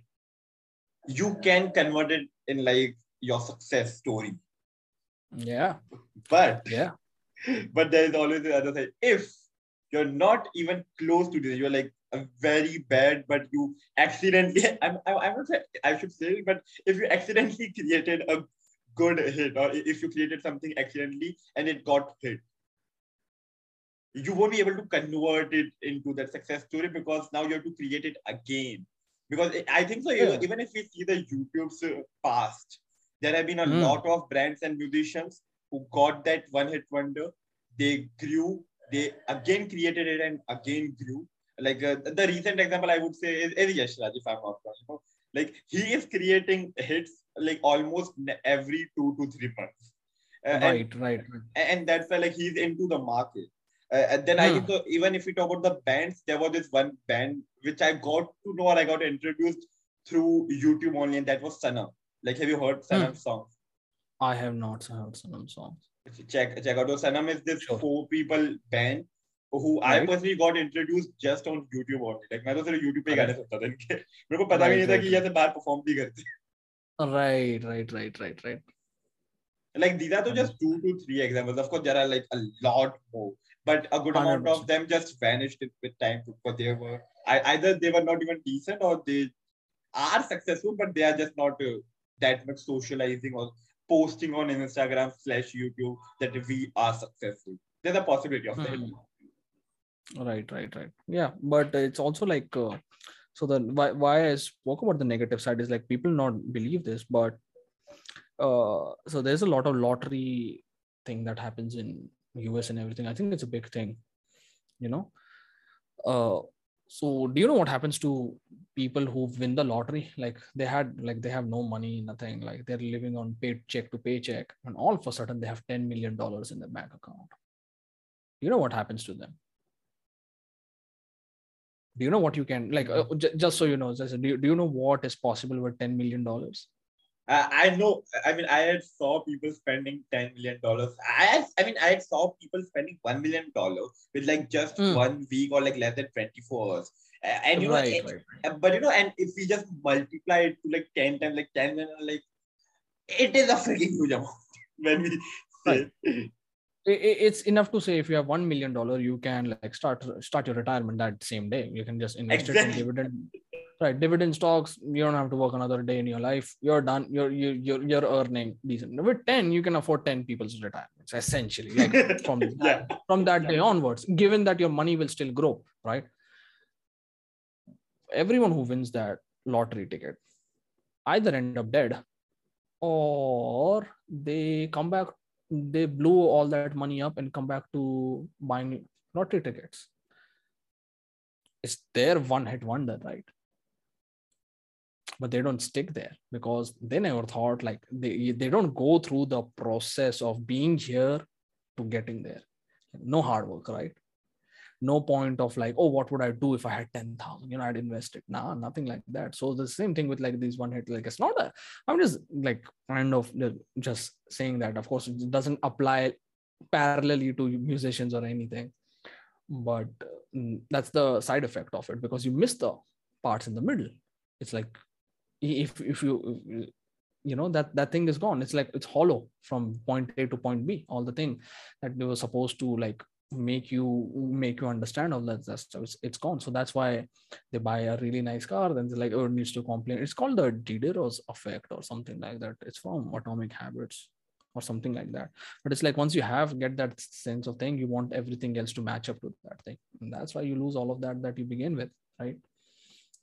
you can convert it in like your success story. Yeah But yeah but there is always the other side. If you're not even close to this, you're like a very bad, but you accidentally, I'm, I'm, I'm not saying I should say, but if you accidentally created a good hit, or if you created something accidentally and it got hit, you won't be able to convert it into that success story because now you have to create it again. Because I think so, Yeah. even if we see the YouTube's past, there have been a Mm. lot of brands and musicians who got that one hit wonder. They grew, they again created it and again grew. Like uh, the recent example I would say is, is Yash Raj, if I'm not wrong. You know? Like he is creating hits like almost every two to three months. Uh, and- right right right and that's why like he's into the market. Uh, and then I Hmm. think so, even if we talk about the bands, there was this one band which I got to know or I got introduced through YouTube only, and that was Sanam. Like, have you heard Sanam's songs? i have not heard some songs Check check out. So Sanam is this Sure. four people band who I Right. personally got introduced just on YouTube only. Like मैं तो सिर्फ YouTube पे ही गाने Right. सुनता था इनके. मेरे को पता भी Right, नहीं था right, कि ये ऐसे बाहर perform भी करते हैं. right right right right right Like these are to just two to three examples. Of course, there are like a lot more, but a good amount of 100%. them just vanished with time because they were I, either they were not even decent or they are successful, but they are just not uh, that much socializing or posting on Instagram slash YouTube that we are successful. There's a possibility of that. Hmm. right right right yeah but it's also like uh, so the why, why i spoke about the negative side is like people not believe this but uh so there's a lot of lottery thing that happens in us and everything i think it's a big thing you know uh so do you know what happens to people who win the lottery? Like they had like they have no money nothing. Like they're living on paycheck to paycheck and all of a sudden they have 10 million dollars in their bank account. You know what happens to them? Do you know what you can like uh, j- just so you know just, do, you, do you know what is possible with 10 million dollars I, I know. I mean, I had saw people spending ten million dollars. I had, I mean, I had saw people spending one million dollars with like just Hmm. one week or like less than twenty four hours. Uh, and you know, right, it- right Uh, but you know, and if we just multiply it to like 10 times, like 10 million, like it is a freaking huge amount when we say it's enough to say if you have one million dollar you can like start start your retirement that same day you can just invest it in dividend right dividend stocks you don't have to work another day in your life. You're done. You're you, you're you're earning decent. With 10 you can afford 10 people's retirements essentially like from yeah, from that day onwards given that your money will still grow right? Everyone who wins that lottery ticket either end up dead or they come back they blew all that money up and come back to buying lottery tickets. It's their one hit wonder right but they don't stick there because they never thought like they they don't go through the process of being here to getting there. No hard work right? No point of like oh what would i do if i had 10000 you know i'd invest it. Nah nothing like that. So the same thing with like these one hit like it's not a i'm just like kind of just saying that of course it doesn't apply parallelly to musicians or anything but mm, that's the side effect of it because you miss the parts in the middle. It's like if if you you know that that thing is gone. It's like it's hollow from point a to point b all the thing that they were supposed to like make you make you understand all that stuff. It's, it's gone. So that's why they buy a really nice car then they're like oh it needs to complain. It's called the diderot's effect or something like that. It's from atomic habits or something like that. But it's like once you have get that sense of thing you want everything else to match up to that thing. And that's why you lose all of that that you begin with right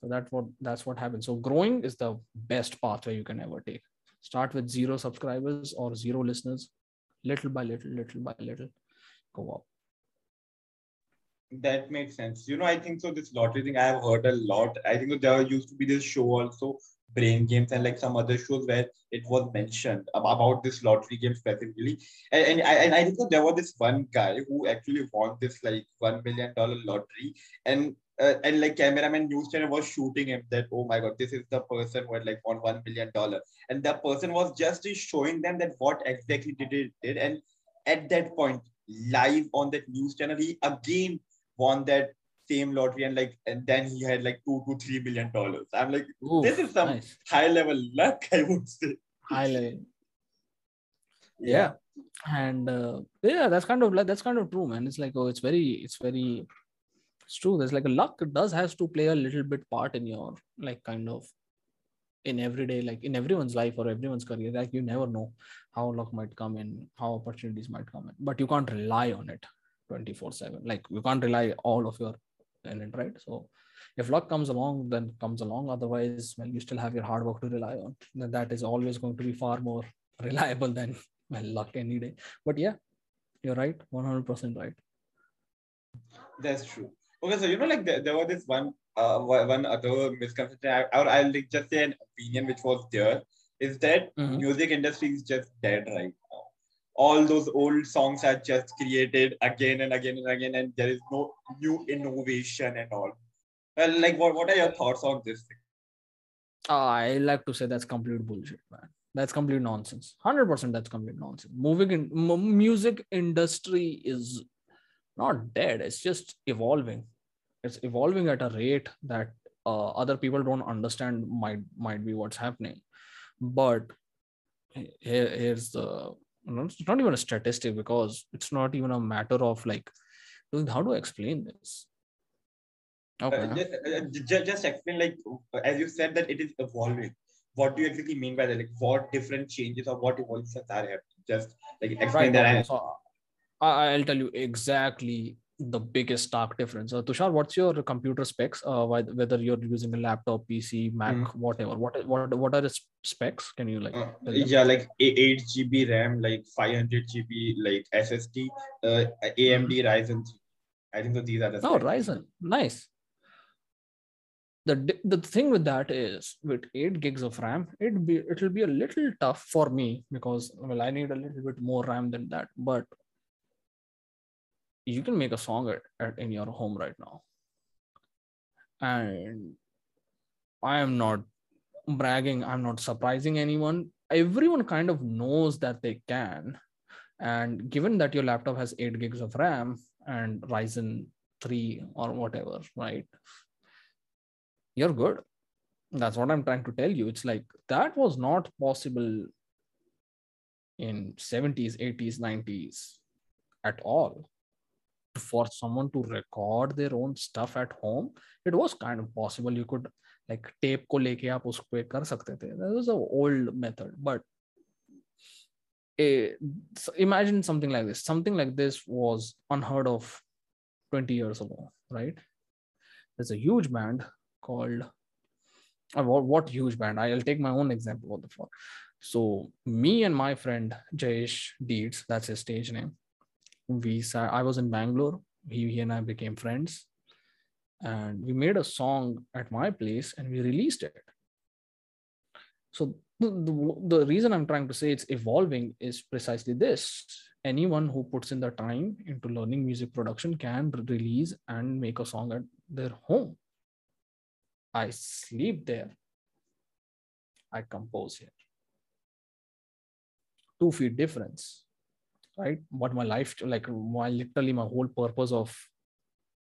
so that's what that's what happens so growing is the best pathway you can ever take start with zero subscribers or zero listeners little by little little by little go up that makes sense. You know, I think so. This lottery thing I have heard a lot. I think there used to be this show also brain games and like some other shows where it was mentioned about this lottery game specifically. And, and, I, and I think there was this one guy who actually won this like $1 million lottery. And uh, and like cameraman news channel was shooting him that oh my god this is the person who had like won one million dollar and the person was just showing them that what exactly did it did and at that point live on that news channel he again won that same lottery and like and then he had like two to three million dollars. I'm like, Ooh, this is some nice. high level luck, I would say. High level. Yeah. yeah. And uh, yeah, that's kind of like that's kind of true, man. It's like, oh, it's very, it's very it's true. There's like a luck does has to play a little bit part in your like kind of in everyday, like in everyone's life or everyone's career. Like you never know how luck might come in, how opportunities might come in, but you can't rely on it 24 7 like you can't rely all of your in it, right? So if luck comes along, then comes along. Otherwise, well, you still have your hard work to rely on. Then that is always going to be far more reliable than well luck any day. But yeah, you're right, 100% right. That's true. Okay, so you know, like there, there was this one uh, one other misconception, or I'll like just say an opinion which was there, is that mm-hmm. music industry is just dead right now all those old songs are just created again and again and again, and there is no new innovation and all. Well, like, what, what are your thoughts on this thing? I like to say that's complete bullshit, man. That's complete nonsense. Hundred percent, that's complete nonsense. Moving in m- music industry is not dead. It's just evolving. It's evolving at a rate that uh, other people don't understand. Might might be what's happening, but here, here's the it's not even a statistic because it's not even a matter of like how do I explain this? Okay. Uh, just, uh, just, just explain like as you said that it is evolving. What do you exactly mean by that? Like what different changes or what evolutions are happening? Just like explain right, that. So I'll tell you exactly the biggest stark difference. Uh, Tushar, what's your computer specs? Uh, whether you're using a laptop, PC, Mac, mm. whatever. What what what are the specs? Can you like? Uh, yeah, like eight GB RAM, like 500 GB, like SSD, uh, AMD mm. Ryzen. I think that these are the. Oh, Ryzen, nice. The, the thing with that is with 8 gigs of ram it be it'll be a little tough for me because well i need a little bit more ram than that but you can make a song at, at in your home right now. And i am not bragging i'm not surprising anyone. Everyone kind of knows that they can. And given that your laptop has 8 gigs of ram and ryzen 3 or whatever right? You're good. That's what i'm trying to tell you. It's like that was not possible in 70s 80s 90s at all for someone to record their own stuff at home it was kind of possible. You could like tape ko leke aap usko kar sakte the that was an old method but a, imagine something like this. Something like this was unheard of 20 years ago right? There's a huge band called uh, what, what huge band? I'll take my own example what the fuck so me and my friend jayesh deeds that's his stage name we saw i was in bangalore he, he and i became friends and we made a song at my place and we released it So the, the, the reason I'm trying to say it's evolving is precisely this. Anyone who puts in the time into learning music production can release and make a song at their home. I sleep there. I compose here. Two feet difference, right? What my life, like, my literally my whole purpose of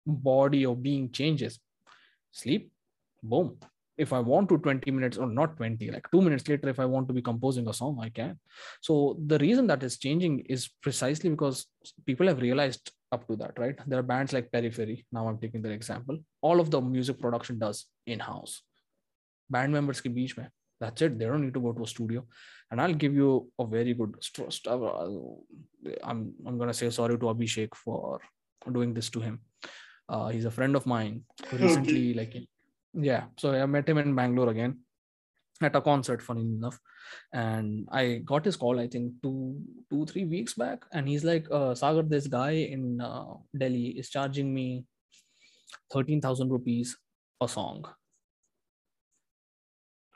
body or being changes. Sleep, boom, if i want to 20 minutes or not 20 like 2 minutes later if i want to be composing a song i can. So the reason that is changing is precisely because people have realized up to that right? There are bands like periphery now i'm taking their example. All of the music production does in house band members ke beach mein that's it. They don't need to go to a studio. And i'll give you a very good uh, i'm i'm going to say sorry to abhishek for doing this to him. Uh, he's a friend of mine who recently like yeah. So i met him in bangalore again at a concert funny enough. And i got his call i think two two three weeks back. And he's like uh, sagar this guy in uh, delhi is charging me 13000 rupees a song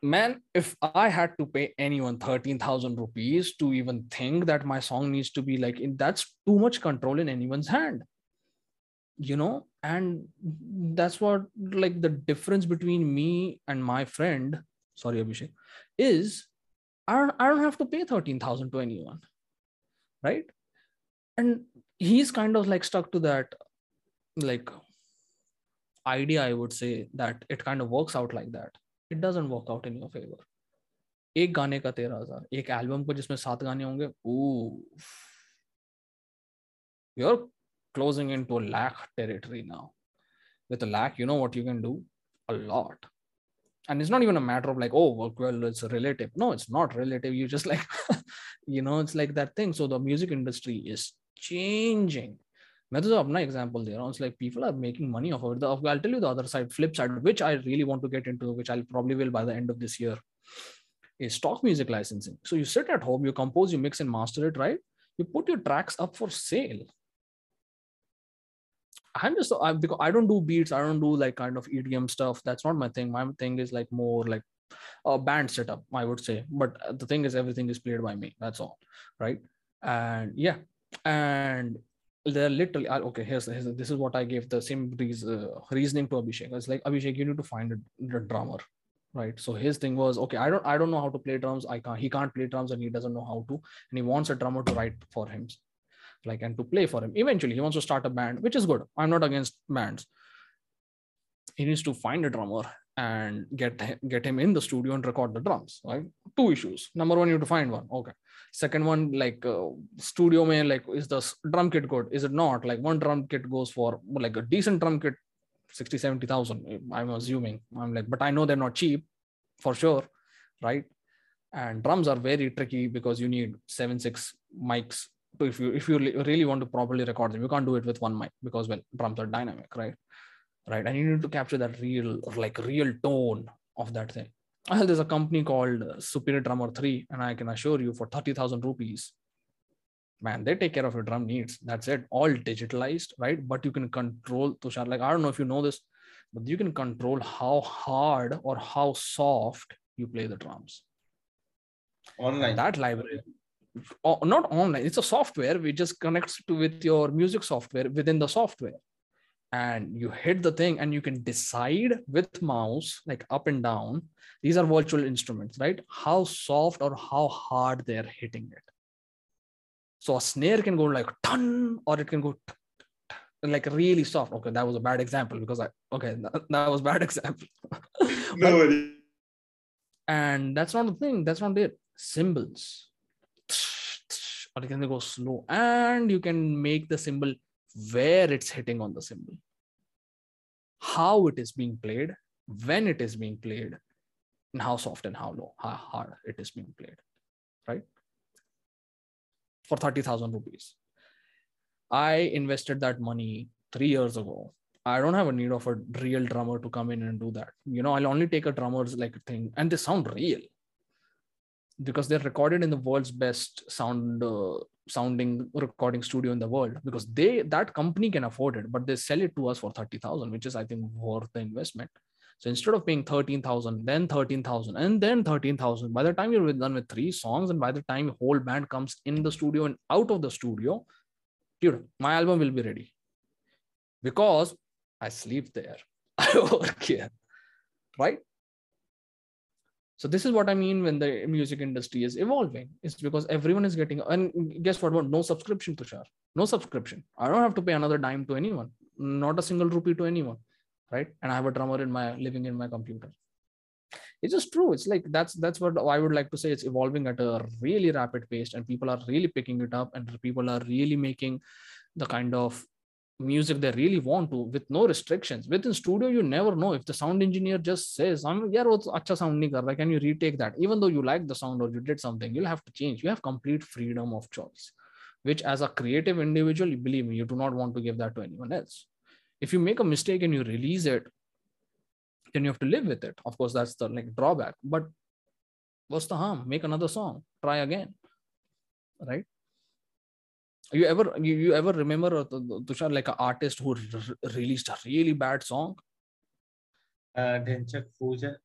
man if i had to pay anyone 13000 rupees to even think that my song needs to be like that's too much control in anyone's hand. You know? And that's what like the difference between me and my friend sorry abhishek is i don't, I don't have to pay 13000 to anyone right? And he's kind of like stuck to that like idea i would say that it kind of works out like that it doesn't work out in your favor एक गाने का तेरह हजार एक album को जिसमें सात गाने होंगे you're closing into a lakh territory now. With a lakh, you know what you can do? A lot. And it's not even a matter of like, oh, well, it's relative. No, it's not relative. You just like, you know, it's like that thing. So the music industry is changing. methods of my example there it's like people are making money off it the, i'll tell you the other side flip side which i really want to get into which i'll probably will by the end of this year is stock music licensing so you sit at home you compose you mix and master it right you put your tracks up for sale I'm just I because I don't do beats, I don't do like kind of EDM stuff. That's not my thing. My thing is like more like a band setup, I would say. But the thing is, everything is played by me. That's all, right? And yeah, and they're literally okay. Here's, here's this is what I gave the same reason, uh, reasoning to Abhishek. It's like Abhishek, you need to find a, a drummer, right? So his thing was okay. I don't I don't know how to play drums. I can't. He can't play drums and he doesn't know how to, and he wants a drummer to write for him like and to play for him eventually he wants to start a band which is good i'm not against bands he needs to find a drummer and get get him in the studio and record the drums right? Two issues. Number one you have to find one. Okay. Second one like uh, studio man like is the drum kit good? Is it not? Like one drum kit goes for like a decent drum kit 60 70000 i'm assuming. I'm like but i know they're not cheap for sure right? And drums are very tricky because you need seven six mics if you if you really want to properly record them you can't do it with one mic because well drums are dynamic right right? And you need to capture that real like real tone of that thing. Well, there's a company called uh, superior drummer 3 and i can assure you for 30000 rupees man they take care of your drum needs. That's it. All digitalized right? But you can control tushar like i don't know if you know this but you can control how hard or how soft you play the drums. Online. that library oh, not online. It's a software. Which just connects to with your music software within the software and you hit the thing and you can decide with mouse like up and down these are virtual instruments right? How soft or how hard they're hitting it. So a snare can go like ton or it can go like really soft. Okay that was a bad example because i okay that, was bad example. No and that's not the thing that's not it. Cymbals or you can go slow. And you can make the cymbal where it's hitting on the cymbal how it is being played when it is being played and how soft and how low how hard it is being played right? For 30000 rupees. I invested that money 3 years ago. I don't have a need of a real drummer to come in and do that. You know, I'll only take a drummer's like thing, and they sound real because they're recorded in the world's best sound uh, sounding recording studio in the world because they that company can afford it but they sell it to us for 30000 which is i think worth the investment So instead of paying 13,000, then 13,000, and then 13,000, by the time you're done with three songs, and by the time whole band comes in the studio and out of the studio, dude, my album will be ready. Because I sleep there, I work here, right? So this is what I mean when the music industry is evolving. It's because everyone is getting and guess what? No subscription, Tushar. No subscription. I don't have to pay another dime to anyone. Not a single rupee to anyone right and i have a drummer in my living in my computer it's just true it's like that's that's what i would like to say it's evolving at a really rapid pace and people are really picking it up and people are really making the kind of music they really want to with no restrictions. Within studio you never know if the sound engineer just says i'm yeah acha sound nahi kar can you retake that? Even though you like the sound or you did something you'll have to change. You have complete freedom of choice which as a creative individual you believe me you do not want to give that to anyone else. If you make a mistake and you release it then you have to live with it. Of course that's the like drawback. But what's the harm? Make another song. Try again. Right you ever you, you ever remember uh, tushar like an artist who r- released a really bad song? Uh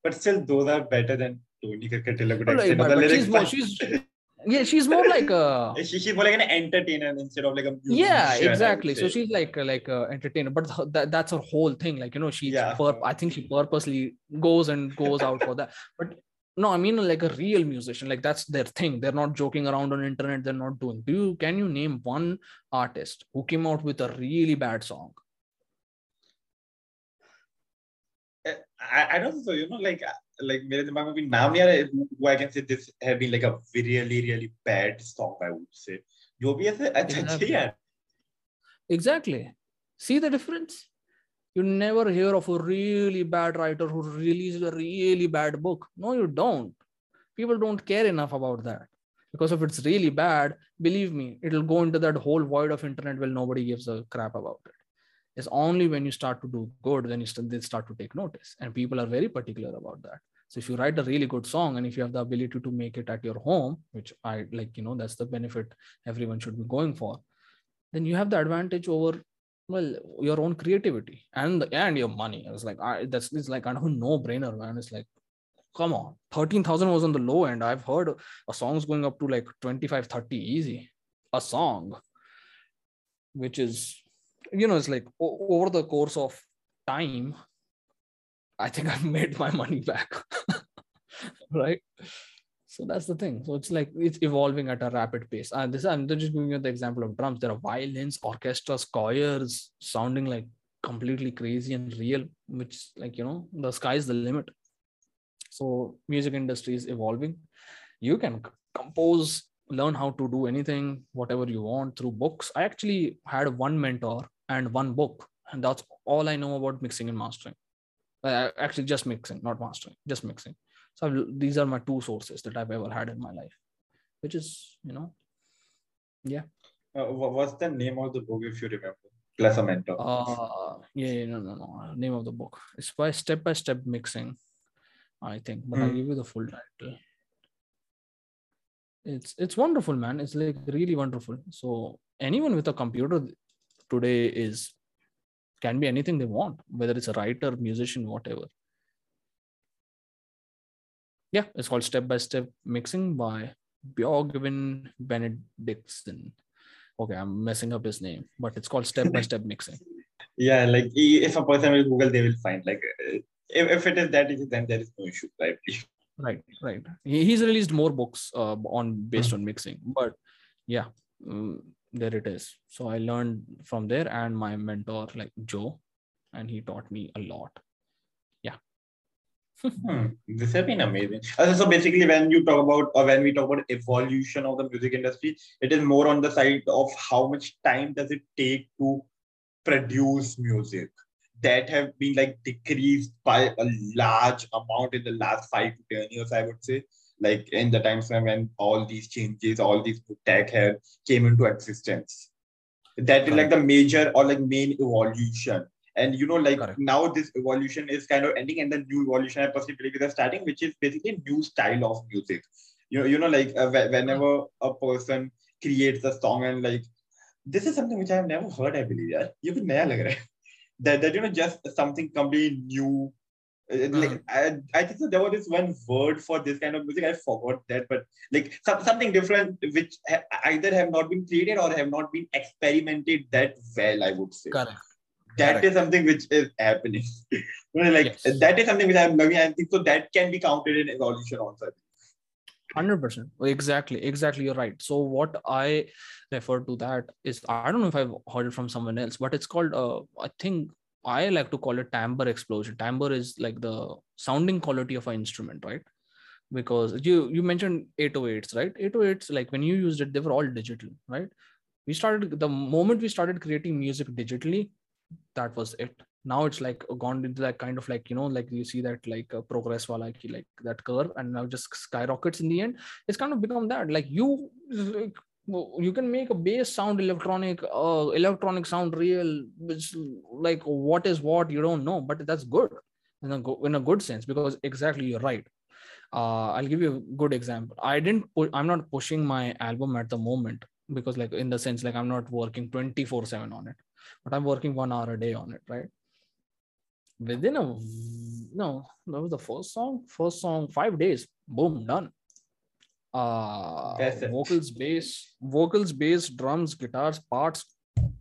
but still those are better than Tony like, but, but she's, more, she's yeah she's more like a she, she's more like an entertainer instead of like a musician, yeah exactly. So she's like like a entertainer. But that, that's her whole thing. Like you know she yeah. Pur- i think she purposely goes and goes out for that. But no i mean like a real musician like that's their thing they're not joking around on internet they're not doing do you can you name one artist who came out with a really bad song eh, I, I don't know you know like like मेरे दिमाग में भी नाम नहीं आ रहा who I can say this have been like a really really bad song I would say जो भी ऐसे अच्छा अच्छी है exactly see the difference You never hear of a really bad writer who released a really bad book. No you don't. People don't care enough about that. Because if it's really bad believe me it'll go into that whole void of internet where nobody gives a crap about it. It's only when you start to do good then you start, they start to take notice. And people are very particular about that. So if you write a really good song and if you have the ability to make it at your home which i like you know that's the benefit everyone should be going for then you have the advantage over well your own creativity and and your money. It's like I, that's it's like i don't no brainer man. It's like come on. 13000 was on the low end. I've heard a song's going up to like 25 30 easy. A song which is you know it's like o- over the course of time i think i've made my money back. Right so that's the thing. So it's like it's evolving at a rapid pace. And this i'm just giving you the example of drums. There are violins orchestras choirs sounding like completely crazy and real which like you know the sky's the limit. So music industry is evolving. You can compose learn how to do anything whatever you want through books. I actually had one mentor and one book and that's all i know about mixing and mastering. Uh, actually just mixing not mastering just mixing so I've, these are my two sources that i've ever had in my life which is you know yeah. Uh, what's the name of the book if you remember? Plus a mentor uh yeah, yeah no no no. Name of the book. It's by step by step mixing i think but mm. i'll hmm. give you the full title. It's it's wonderful man. It's like really wonderful. So anyone with a computer today is can be anything they want, whether it's a writer, musician, whatever. Yeah, it's called Step by Step Mixing by Björgvin Benediktsson. Okay, I'm messing up his name, but it's called Step by Step Mixing. Yeah, like if a person will Google, they will find. Like if, if it is that easy, then there is no issue, right? Right, right. He's released more books uh, on based on mixing, but yeah, um, there it is so i learned from there and my mentor like joe and he taught me a lot hmm. this has been amazing uh, so basically when you talk about or when we talk about evolution of the music industry it is more on the side of how much time does it take to produce music that have been like decreased by a large amount in the last five to ten years i would say like in the times when all these changes, all these tech have came into existence. That is like the major or like main evolution. And you know, like Correct. now this evolution is kind of ending, and the new evolution I personally believe is starting, which is basically a new style of music. You know, you know, like uh, whenever a person creates a song and like this is something which I have never heard, I believe. Yeah, you could that that you know just something completely new Uh, Like I, I think so there was this one word for this kind of music. I forgot that, but like some, something different which ha- either have not been created or have not been experimented that well. I would say Correct. That correct. is something which is happening. Like Yes. that is something which I'm learning. I think so that can be counted in evolution also. Hundred percent. Exactly. Exactly. You're right. So what I refer to that is I don't know if I've heard it from someone else, but it's called. Uh, I think I like to call it timbre explosion. Timbre is like the sounding quality of an instrument, right? Because you you mentioned 808s, right? 808s, like when you used it, they were all digital, right? We started the moment we started creating music digitally, that was it. Now it's like gone into that kind of like you know like you see that like uh, progress wala ki, like that curve and now just skyrockets in the end. It's kind of become that. Like you like, you can make a bass sound electronic uh, electronic sound real which like what is what you don't know but that's good in a, go- in a good sense because exactly you're right. Uh, i'll give you a good example. I didn't pu- i'm not pushing my album at the moment because like in the sense like i'm not working 24 7 on it but i'm working one hour a day on it right? Within a no that was the first song. First song five days boom done. Uh That's it. vocals bass vocals bass drums guitars parts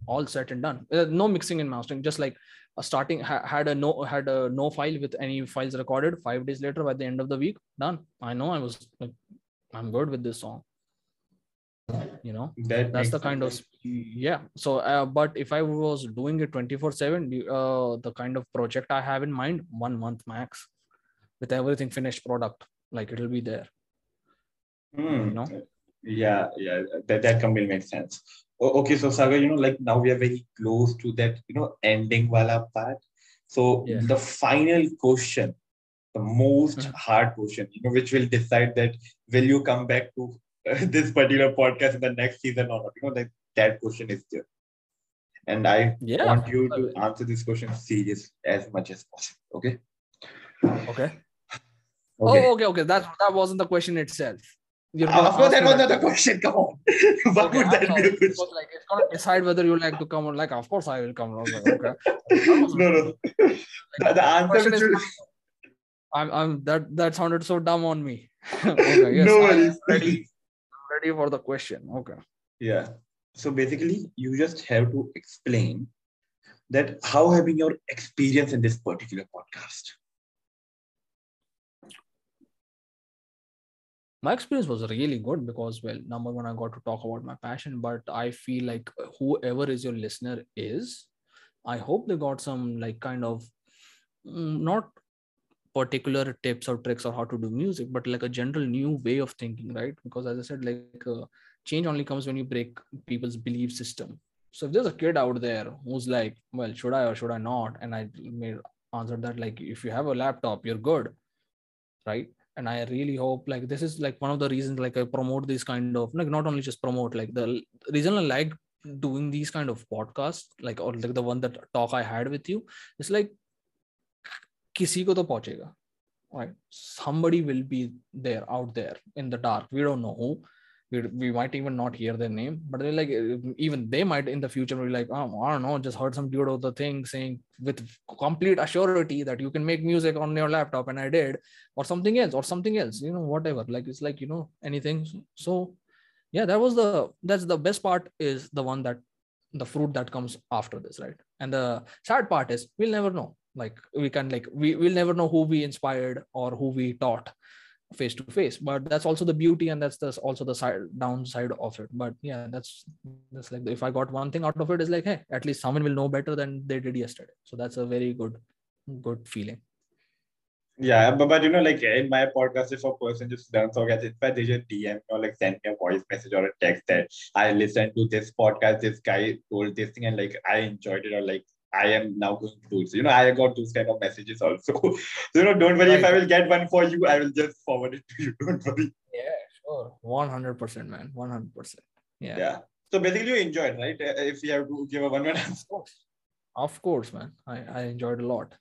all set and done. Uh, no mixing and mastering just like uh, starting ha- had a no had a no file with any files recorded. Five days later by the end of the week done. I know i was like i'm good with this song you know That that's the kind of sense. sp- yeah so uh, but if i was doing it 24 7 uh, the kind of project i have in mind one month max with everything finished product like it'll be there Hmm. know? Yeah, yeah, that, that completely makes sense. Okay, so Sagar, you know, like now we are very close to that, you know, ending wala part. So Yeah. the final question, the most Mhm. hard question, you know, which will decide that will you come back to this particular podcast in the next season or not? You know, that that question is there, and I yeah want you to answer this question serious as much as possible. Okay. okay Okay. oh okay okay that that wasn't the question itself You're Uh, of course, that was not the question. Come on. What Okay, would that sorry. be? a question? like it's gonna decide whether you like to come on. Like, of course I will come. Like, okay. no, no. The, the answer is will, I'm, I'm that that sounded so dumb on me. okay, yes, no worries. Ready, ready for the question. Okay. Yeah. So basically, you just have to explain that how have been your experience in this particular podcast? my experience was really good because well number one i got to talk about my passion but i feel like whoever is your listener is i hope they got some like kind of mm, not particular tips or tricks or how to do music but like a general new way of thinking right? Because as i said like uh, change only comes when you break people's belief system. So if there's a kid out there who's like well should i or should i not? And i made answer that like if you have a laptop you're good right? And i really hope like this is like one of the reasons like i promote this kind of like not only just promote like the reason i like doing these kind of podcasts like or like the one that talk i had with you it's like किसी को तो पहुंचेगा right somebody will be there out there in the dark we don't know who we, we might even not hear their name but they're like even they might in the future be like oh i don't know just heard some dude of the thing saying with complete assurity that you can make music on your laptop and i did or something else or something else you know whatever like it's like you know anything so yeah that was the that's the best part is the one that the fruit that comes after this right and the sad part is we'll never know like we can like we will never know who we inspired or who we taught face to face but that's also the beauty and that's the, also the side downside of it. But yeah that's that's like if i got one thing out of it is like hey at least someone will know better than they did yesterday. So that's a very good good feeling. Yeah, but, but you know, like in my podcast, if a person just learns or gets inspired, they just DM or like send me a voice message or a text that I listened to this podcast, this guy told this thing, and like I enjoyed it, or like I am now going to do it. So, you know, I got those kind of messages also. so, you know, don't worry if I will get one for you, I will just forward it to you. Don't worry. yeah sure 100% man 100% yeah, Yeah. So basically, you enjoyed, right? Uh, If you have to give a one of course of course man i i enjoyed a lot